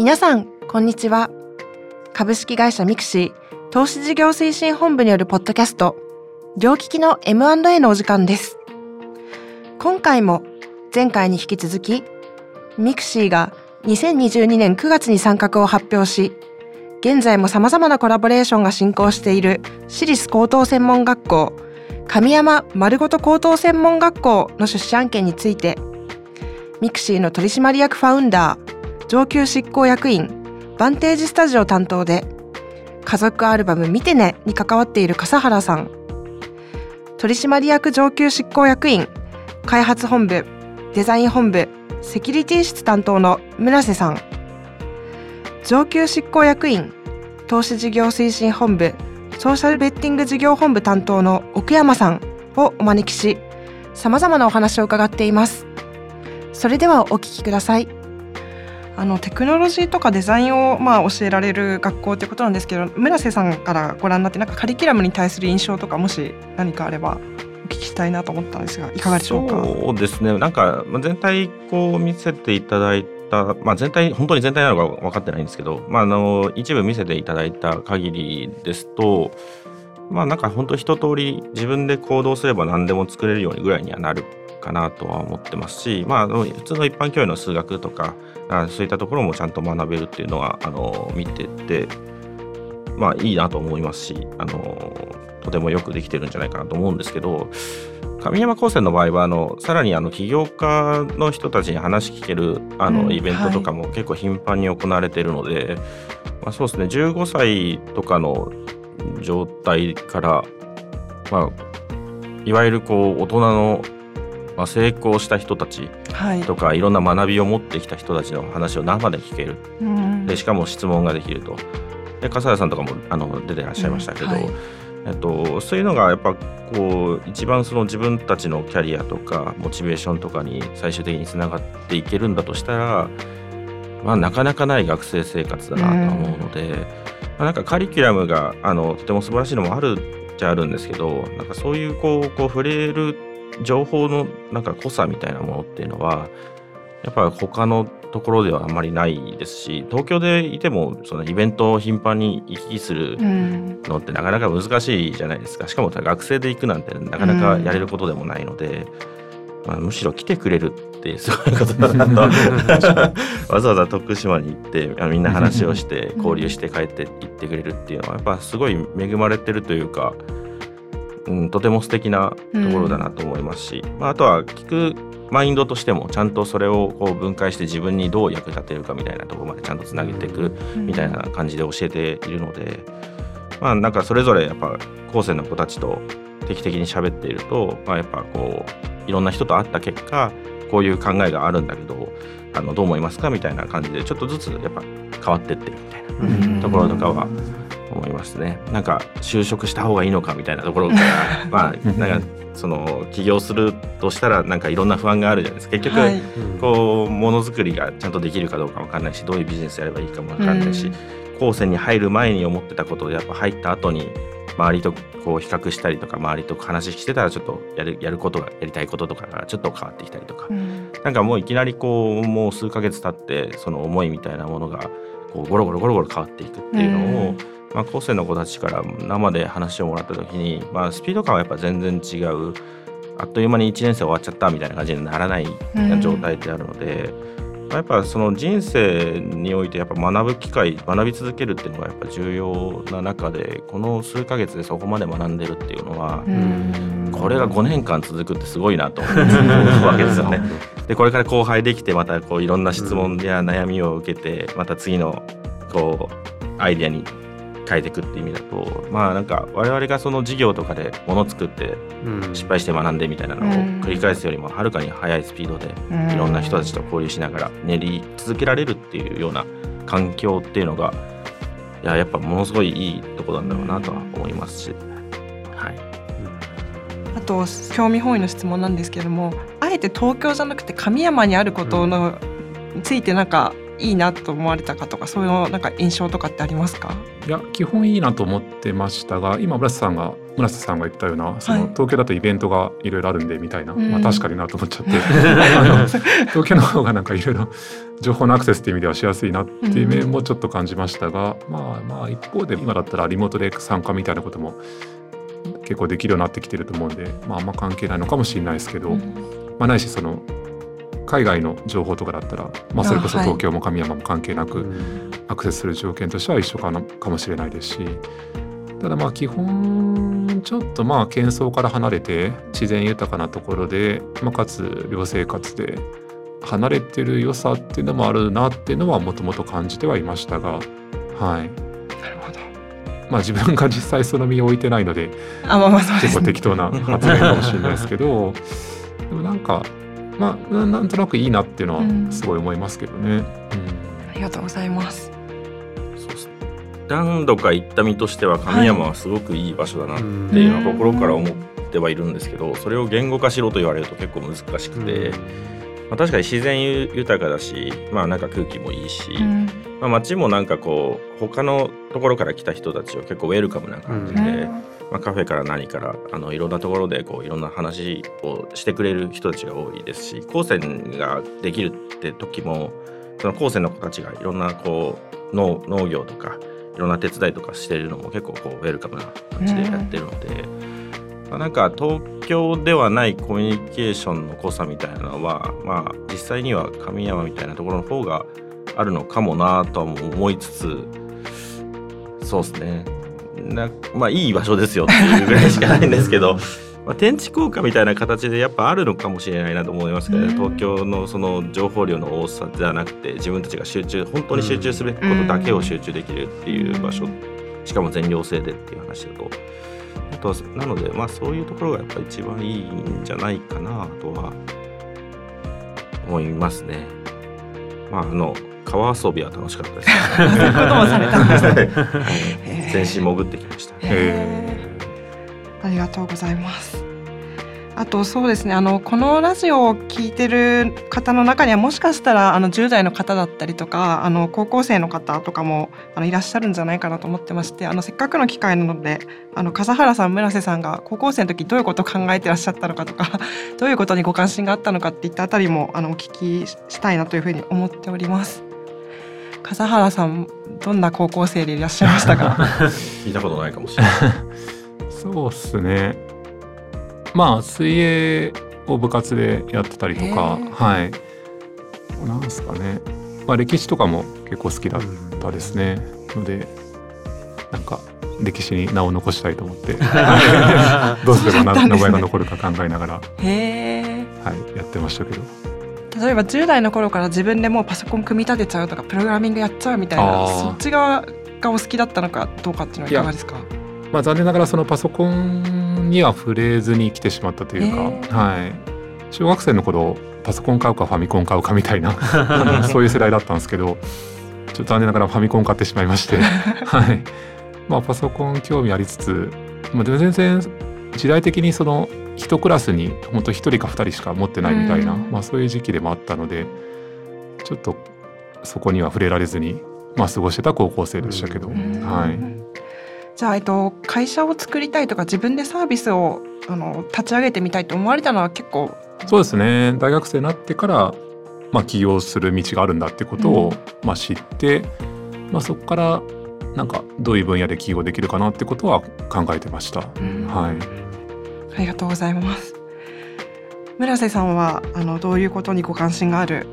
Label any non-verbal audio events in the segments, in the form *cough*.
皆さんこんにちは。株式会社ミクシー投資事業推進本部によるポッドキャスト両利きの M&A のお時間です。今回も前回に引き続きミクシーが2022年9月に参画を発表し現在も様々なコラボレーションが進行している私立高等専門学校神山まるごと高等専門学校の出資案件についてミクシーの取締役ファウンダー上級執行役員バンテージスタジオ担当で家族アルバム見てねに関わっている笠原さん。取締役上級執行役員開発本部デザイン本部セキュリティ室担当の村瀬さん。上級執行役員投資事業推進本部ソーシャルベッティング事業本部担当の奥山さんをお招きし様々なお話を伺っています。それではお聞きください。あのテクノロジーとかデザインをまあ教えられる学校ということなんですけど村瀬さんからご覧になってなんかカリキュラムに対する印象とかもし何かあればお聞きしたいなと思ったんですがいかがでしょうか？そうですね。なんか全体こう見せていただいた、まあ、全体本当に全体なのか分かってないんですけど、まあ、あの一部見せていただいた限りですとまあなんか本当一通り自分で行動すれば何でも作れるようにぐらいにはなるかなとは思ってますし、まあ、普通の一般教養の数学とかそういったところもちゃんと学べるっていうのはあの見ててまあいいなと思いますしあのとてもよくできてるんじゃないかなと思うんですけど上山高専の場合はあのさらにあの起業家の人たちに話聞けるあの、イベントとかも結構頻繁に行われているので、まあ、そうですね15歳とかの状態から、まあ、いわゆるこう大人の、まあ、成功した人たちとか、はい、いろんな学びを持ってきた人たちの話を生で聞ける、うん、でしかも質問ができると。で笠原さんとかもあの出てらっしゃいましたけど、うんはい、えっと、そういうのがやっぱこう一番その自分たちのキャリアとかモチベーションとかに最終的につながっていけるんだとしたら、まあ、なかなかない学生生活だなと思うので、うん、まあ、なんかカリキュラムがあのとても素晴らしいのもあるっちゃあるんですけどなんかそういうこうこう触れる情報のなんか濃さみたいなものっていうのはやっぱ他のところではあんまりないですし東京でいてもそのイベントを頻繁に行き来するのってなかなか難しいじゃないですか。しかも学生で行くなんてなかなかやれることでもないので、まあ、むしろ来てくれるってすごいことだなと。わざわざ徳島に行ってみんな話をして交流して帰って行ってくれるっていうのはやっぱすごい恵まれてるというか。うん、とても素敵なところだなと思いますし、まあ、あとは聞くマインドとしてもちゃんとそれをこう分解して自分にどう役立てるかみたいなところまでちゃんとつなげていくみたいな感じで教えているので、まあなんかそれぞれやっぱ後世の子たちと定期的に喋っていると、まあ、やっぱこういろんな人と会った結果こういう考えがあるんだけどあのどう思いますかみたいな感じでちょっとずつやっぱ変わってってるみたいなところとかは思いますね。なんか就職した方がいいのかみたいなところから *laughs* まあなんかその起業するとしたらなんかいろんな不安があるじゃないですか。結局、はい、こうものづくりがちゃんとできるかどうか分かんないしどういうビジネスやればいいかも分かんないし、うん、高専に入る前に思ってたことでやっぱ入った後に周りとこう比較したりとか周りと話してたらちょっとやるやることがやりたいこととかがちょっと変わってきたりとか、うん、なんかもういきなりこうもう数ヶ月経ってその思いみたいなものがこうゴロゴロゴロゴロ変わっていくっていうのを、うんまあ、高専の子たちから生で話をもらった時に、まあ、スピード感はやっぱ全然違う。あっという間に1年生終わっちゃったみたいな感じにならない状態であるので、うん、やっぱその人生においてやっぱ学ぶ機会学び続けるっていうのがやっぱ重要な中でこの数ヶ月でそこまで学んでるっていうのは、うん、これが5年間続くってすごいなと思うわけですよね。でこれから後輩できてまたこういろんな質問や悩みを受けてまた次のこうアイデアに変えていくっていう意味だとまあなんか我々がその事業とかでもの作って失敗して学んでみたいなのを繰り返すよりもはるかに速いスピードでいろんな人たちと交流しながら練り続けられるっていうような環境っていうのがいややっぱものすごいいいとこなんだろうなとは思いますし。はい。あと興味本位の質問なんですけれどもあえて東京じゃなくて神山にあることの、についてなんかいいなと思われたかとかそういうなんか印象とかってありますか？いや基本いいなと思ってましたが今村瀬さんが村瀬さんが言ったようなその、東京だとイベントがいろいろあるんでみたいな、まあ、確かになと思っちゃって。*laughs* 東京の方がなんかいろいろ情報のアクセスっていう意味ではしやすいなっていう面もちょっと感じましたが、まあまあ一方で今だったらリモートで参加みたいなことも結構できるようになってきてると思うんで、まあ、あんま関係ないのかもしれないですけど、まあ、ないしその海外の情報とかだったら、まあ、それこそ東京も神山も関係なくアクセスする条件としては一緒かなかもしれないですしただまあ基本ちょっとまあ喧騒から離れて自然豊かなところで、まあ、かつ寮生活で離れてる良さっていうのもあるなっていうのはもともと感じてはいましたがはい。なるほど。まあ自分が実際その身を置いてないのであ、まあまあ結構適当な発言かもしれないですけどでもなんかまあなんとなくいいなっていうのはすごい思いますけどね。うん、ありがとうございます。何度か行った身としては神山はすごくいい場所だなっていうのは心から思ってはいるんですけど、それを言語化しろと言われると結構難しくて。まあ、確かに自然豊かだし、まあ、なんか空気もいいし、うん、まあ、街もなんかこう他のところから来た人たちを結構ウェルカムな感じで、うん、まあ、カフェから何からあのいろんなところでこういろんな話をしてくれる人たちが多いですし高専ができるって時もその高専の子たちがいろんなこう農農業とかいろんな手伝いとかしてるのも結構こうウェルカムな感じでやってるので、まあ、なんか東京ではないコミュニケーションの濃さみたいなのは、まあ、実際には神山みたいなところの方があるのかもなとは思いつつそうですねなまあいい場所ですよっていうぐらいしかないんですけど。*laughs* まあ、天地効果みたいな形でやっぱあるのかもしれないなと思いますけど、ね、東京のその情報量の多さじゃなくて自分たちが集中本当に集中すべきことだけを集中できるっていう場所しかも全寮制でっていう話だとあとはなのでまあそういうところがやっぱ一番いいんじゃないかなとは思いますね。まああの川遊びは楽しかったです、いうこともされたんですね。全身潜ってきました。ありがとうございます。あとそうですねあのこのラジオを聞いてる方の中にはもしかしたらあの10代の方だったりとかあの高校生の方とかもあのいらっしゃるんじゃないかなと思ってましてあのせっかくの機会なのであの笠原さん村瀬さんが高校生の時どういうことを考えてらっしゃったのかとかどういうことにご関心があったのかっていったあたりもあのお聞きしたいなというふうに思っております。笠原さんどんな高校生でいらっしゃいましたか？*laughs* 聞いたことないかもしれない。*laughs* そうっすね。まあ水泳を部活でやってたりとかはい。なんですかね。まあ歴史とかも結構好きだったですね、のでなんか歴史に名を残したいと思って。*laughs* どうすれば名前が残るか考えながら、はい、やってましたけど。例えば10代の頃から自分でもうパソコン組み立てちゃうとかプログラミングやっちゃうみたいなそっち側がお好きだったのかどうかっていうのはいかがですか？まあ、残念ながらそのパソコンには触れずに来てしまったというか、はい、小学生の頃パソコン買うかファミコン買うかみたいな *laughs* そういう世代だったんですけどちょっと残念ながらファミコン買ってしまいまして、*laughs* はい。まあ、パソコン興味ありつつ、まあ、全然時代的にその一クラスに本当一人か二人しか持ってないみたいな、まあ、そういう時期でもあったのでちょっとそこには触れられずに、まあ、過ごしてた高校生でしたけど、はい。じゃあ、えっと、会社を作りたいとか自分でサービスをあの立ち上げてみたいと思われたのは結構そうですね。大学生になってから、まあ、起業する道があるんだってことを、うん、まあ、知って、まあ、そこからなんかどういう分野で起業できるかなってことは考えてました。うん、はい。ありがとうございます。村瀬さんはあのどういうことにご関心がある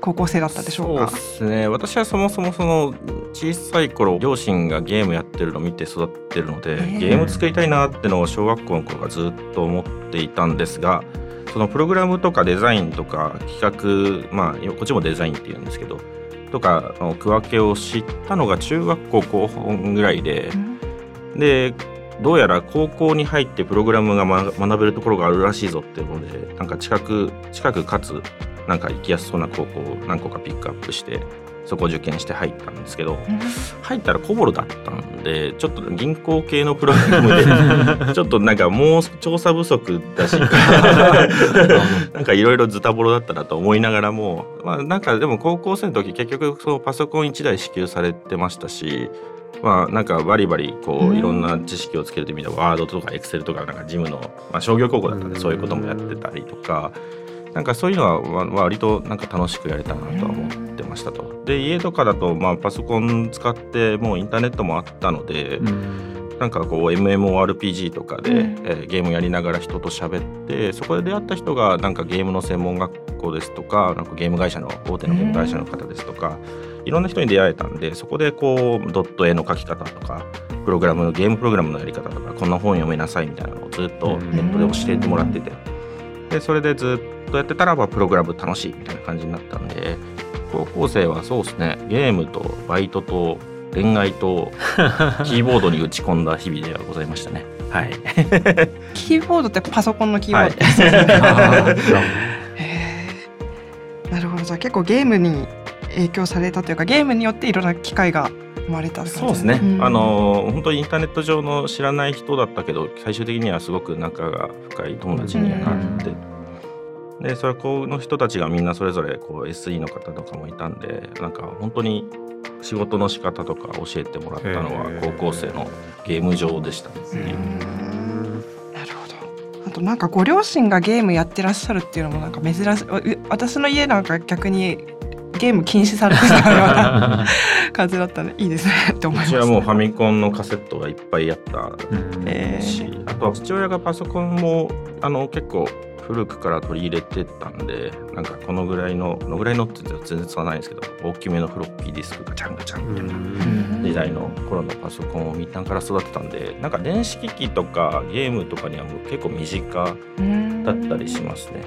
高校生だったでしょうか？そうですね。私はそもそもその小さい頃両親がゲームやってるのを見て育ってるので、えー、ゲーム作りたいなってのを小学校の頃からずっと思っていたんですがそのプログラムとかデザインとか企画まあこっちもデザインっていうんですけどとかの区分けを知ったのが中学校高校ぐらいで、うん、でどうやら高校に入ってプログラムが学べるところがあるらしいぞっていうのでなんか近く近くかつなんか行きやすそうな高校を何個かピックアップしてそこを受験して入ったんですけど、入ったらコボルだったんでちょっと銀行系のプログラムで *laughs* ちょっとなんかもう調査不足だし *laughs* なんかいろいろズタボロだったなと思いながらもまあなんかでも高校生の時結局そのパソコン1台支給されてましたしまあなんかバリバリこういろんな知識をつけるという意味ではワードとかエクセルとかなんかジムの、まあ、商業高校だったんでそういうこともやってたりとか。なんかそういうのは割となんか楽しくやれたなとは思ってましたと。で家とかだとまあパソコン使ってもうインターネットもあったので、うん、なんかこう MMORPG とかで、うん、えー、ゲームやりながら人と喋ってそこで出会った人がなんかゲームの専門学校ですとかなんかゲーム会社の大手のゲーム会社の方ですとか、うん、いろんな人に出会えたんでそこでこうドット絵の描き方とかプログラムのゲームプログラムのやり方とかこんな本読めなさいみたいなのをずっとネットで教えてもらってて。でそれでずっととやってたら、まあ、プログラム楽しいみたいな感じになったんで高校生はそうですね。ゲームとバイトと恋愛と *laughs* キーボードに打ち込んだ日々ではございましたね。はい。*laughs* キーボードってパソコンのキーボード。ですね。はい、*laughs* なるほど。じゃあ結構ゲームに影響されたというかゲームによっていろんな機会が生まれたそうですね、うん、あの本当にインターネット上の知らない人だったけど最終的にはすごく仲が深い友達になって、うんでそれこの人たちがみんなそれぞれこう SE の方とかもいたんでなんか本当に仕事の仕方とか教えてもらったのは高校生のゲーム上でしたね。なるほど。あとなんかご両親がゲームやってらっしゃるっていうのもなんか珍しい。私の家なんか逆にゲーム禁止されてたような感じだったね *laughs* いいですねって思います、うちはもうファミコンのカセットがいっぱいあったし、あとは父親がパソコンもあの結構古くから取り入れてたんでなんかこのぐらいのこのぐらいのって全然伝わないんですけど大きめのフロッピーディスクがチャンガチャンみたいな時代の頃のパソコンをみんなから育てたんでなんか電子機器とかゲームとかにはもう結構身近だったりしますね。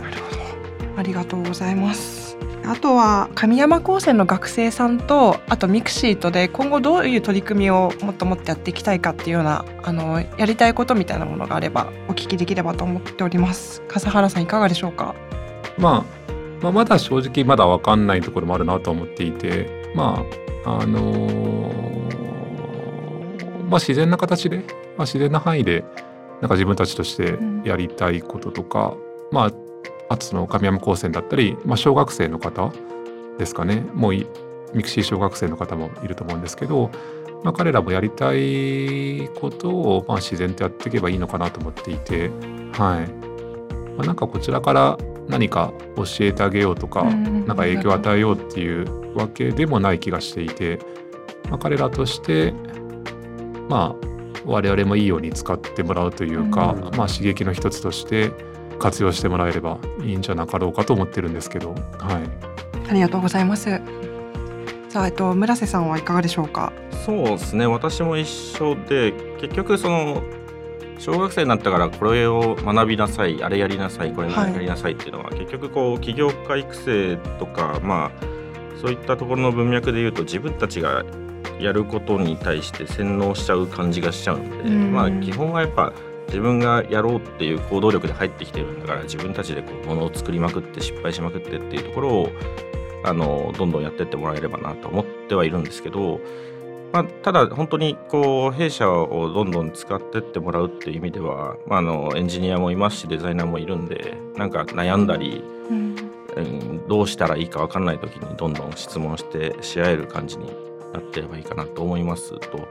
なるほどありがとうございます。あとは神山高専の学生さんとあとミクシートで今後どういう取り組みをもっともっとやっていきたいかっていうようなあのやりたいことみたいなものがあればお聞きできればと思っております。笠原さんいかがでしょうか、まあ、まあまだ正直まだ分かんないところもあるなと思っていてまああのー、まあ自然な形で、まあ、自然な範囲でなんか自分たちとしてやりたいこととか、うん、まああとその神山高専だったり、まあ、奨学生の方ですかね。もうミクシー奨学生の方もいると思うんですけど、まあ、彼らもやりたいことをまあ自然とやっていけばいいのかなと思っていて、はい。まあ、なんかこちらから何か教えてあげようとか、なんか影響を与えようっていうわけでもない気がしていて、まあ、彼らとしてまあ我々もいいように使ってもらうというか、まあ、刺激の一つとして活用してもらえればいいんじゃなかろうかと思ってるんですけど、はい、ありがとうございます。さあ、えっと、村瀬さんはいかがでしょうか？そうですね。私も一緒で、結局その小学生になったからこれを学びなさい、あれやりなさい、これやりなさいっていうのは、はい、結局こう起業家育成とか、まあそういったところの文脈で言うと自分たちがやることに対して洗脳しちゃう感じがしちゃうので、まあ基本はやっぱ自分がやろうっていう行動力で入ってきてるんだから自分たちでこうものを作りまくって失敗しまくってっていうところをあのどんどんやってってもらえればなと思ってはいるんですけど、まあ、ただ本当にこう弊社をどんどん使ってってもらうっていう意味では、まあ、あのエンジニアもいますしデザイナーもいるんでなんか悩んだり、うん、どうしたらいいか分かんない時にどんどん質問してし合える感じになってればいいかなと思いますと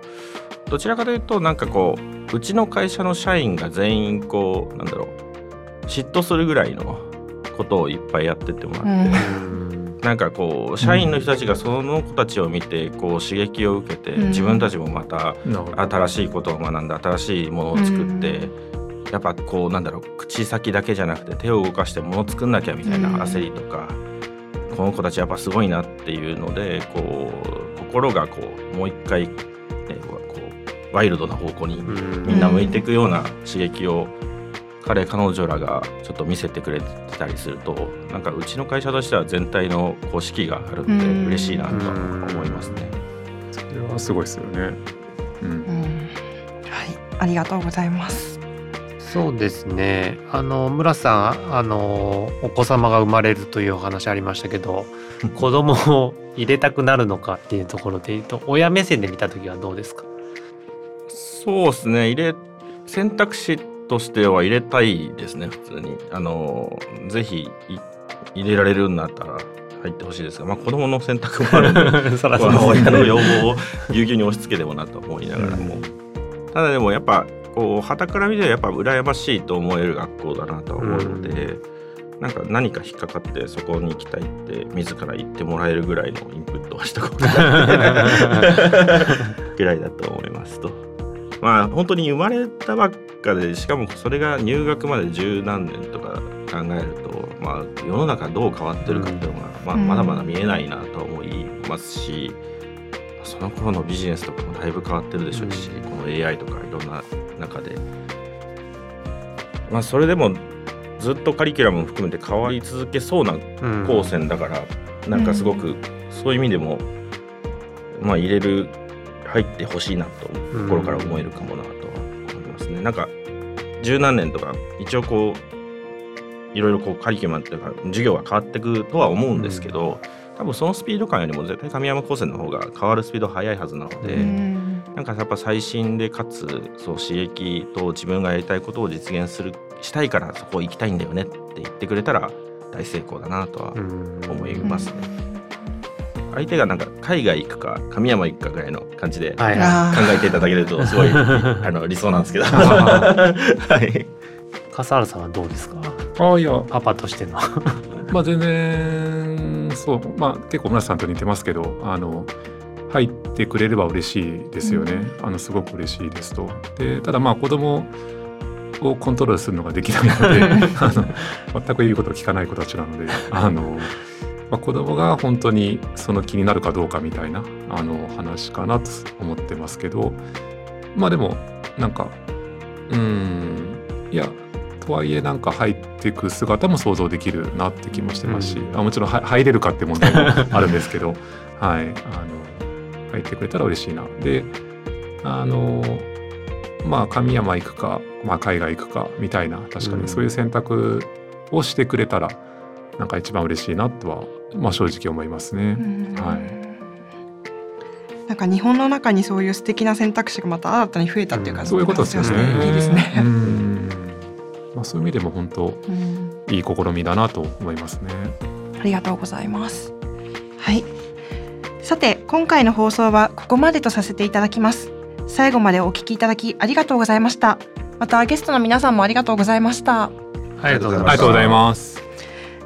どちらかというとなんかこううちの会社の社員が全員こうなんだろう嫉妬するぐらいのことをいっぱいやってってもらって、うん、なんかこう社員の人たちがその子たちを見てこう刺激を受けて、自分たちもまた新しいことを学んで新しいものを作って、やっぱこうなんだろう口先だけじゃなくて手を動かしてもの作んなきゃみたいな焦りとか、この子たちやっぱすごいなっていうのでこう心がこうもう一回ワイルドな方向にみんな向いていくような刺激を彼彼女らがちょっと見せてくれてたりするとなんかうちの会社としては全体の公式があるんで嬉しいなと思いますね。それはすごいですよね。うん、はい、ありがとうございます。そうですね。あの村さんあのお子様が生まれるというお話ありましたけど *laughs* 子供を入れたくなるのかっていうところで言うと親目線で見た時はどうですか？そうですね。入れ選択肢としては入れたいですね普通に。あのぜひ入れられるんだったら入ってほしいですが、まあ、子供の選択もあるので *laughs* そら親の要望をぎゅうぎゅうに押し付けてもなと思いながらも、ただでもやっぱこう旗から見てやっぱ羨ましいと思える学校だなと思うので、うん、なんか何か引っかかってそこに行きたいって自ら言ってもらえるぐらいのインプットはしたことが *laughs* ぐらいだと思いますと。まあ本当に生まれたばっかでしかもそれが入学まで十何年とか考えると、まあ、世の中どう変わってるかっていうのが、まあ、まだまだ見えないなと思いますし、うん、その頃のビジネスとかもだいぶ変わってるでしょうし、うん、この AI とかいろんな中で、まあ、それでもずっとカリキュラムも含めて変わり続けそうな高専だから、うん、なんかすごくそういう意味でも、まあ、入れる入ってほしいなと心から思えるかもなと思いますね。なんか十何年とか一応こういろいろこうカリキュラムというか授業が変わっていくとは思うんですけど、うん、多分そのスピード感よりも絶対神山高専の方が変わるスピード速いはずなので、うん、なんかやっぱ最新でかつそう刺激と自分がやりたいことを実現するしたいからそこ行きたいんだよねって言ってくれたら大成功だなとは思いますね。うん相手がなんか海外行くか神山行くかぐらいの感じで考えていただけるとすごい *laughs* あの理想なんですけど。はい。笠原さんはどうですか？あいや。パパとしての。*laughs* まあ全然そう。まあ結構村瀬さんと似てますけどあの入ってくれれば嬉しいですよね、うん、あのすごく嬉しいですと。でただまあ子供をコントロールするのができないので *laughs* あの全く言うことを聞かない子たちなのであのまあ、子供が本当にその気になるかどうかみたいなあの話かなと思ってますけどまあでもなんかうんいやとはいえなんか入っていく姿も想像できるなって気もしてますし、うん、あもちろん入れるかって問題もあるんですけど *laughs* はいあの入ってくれたら嬉しいな。であのまあ神山行くか、まあ、海外行くかみたいな確かにそういう選択をしてくれたら、なんか一番嬉しいなとはまあ、正直思いますね。はい。なんか日本の中にそういう素敵な選択肢がまた新たに増えたっていう感じ、うん、そういうことですよね。いいですね。まあそういう意味でも本当いい試みだなと思いますね。ありがとうございます。はい。さて今回の放送はここまでとさせていただきます。最後までお聞きいただきありがとうございました。またゲストの皆さんもありがとうございました。ありがとうございます。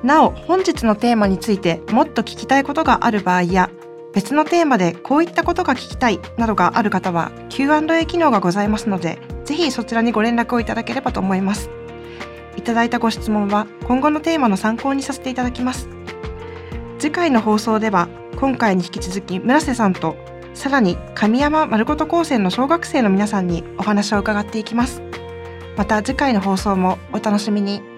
なお本日のテーマについてもっと聞きたいことがある場合や別のテーマでこういったことが聞きたいなどがある方は Q&A 機能がございますのでぜひそちらにご連絡をいただければと思います。いただいたご質問は今後のテーマの参考にさせていただきます。次回の放送では今回に引き続き村瀬さんとさらに神山丸ごと高専の小学生の皆さんにお話を伺っていきます。また次回の放送もお楽しみに。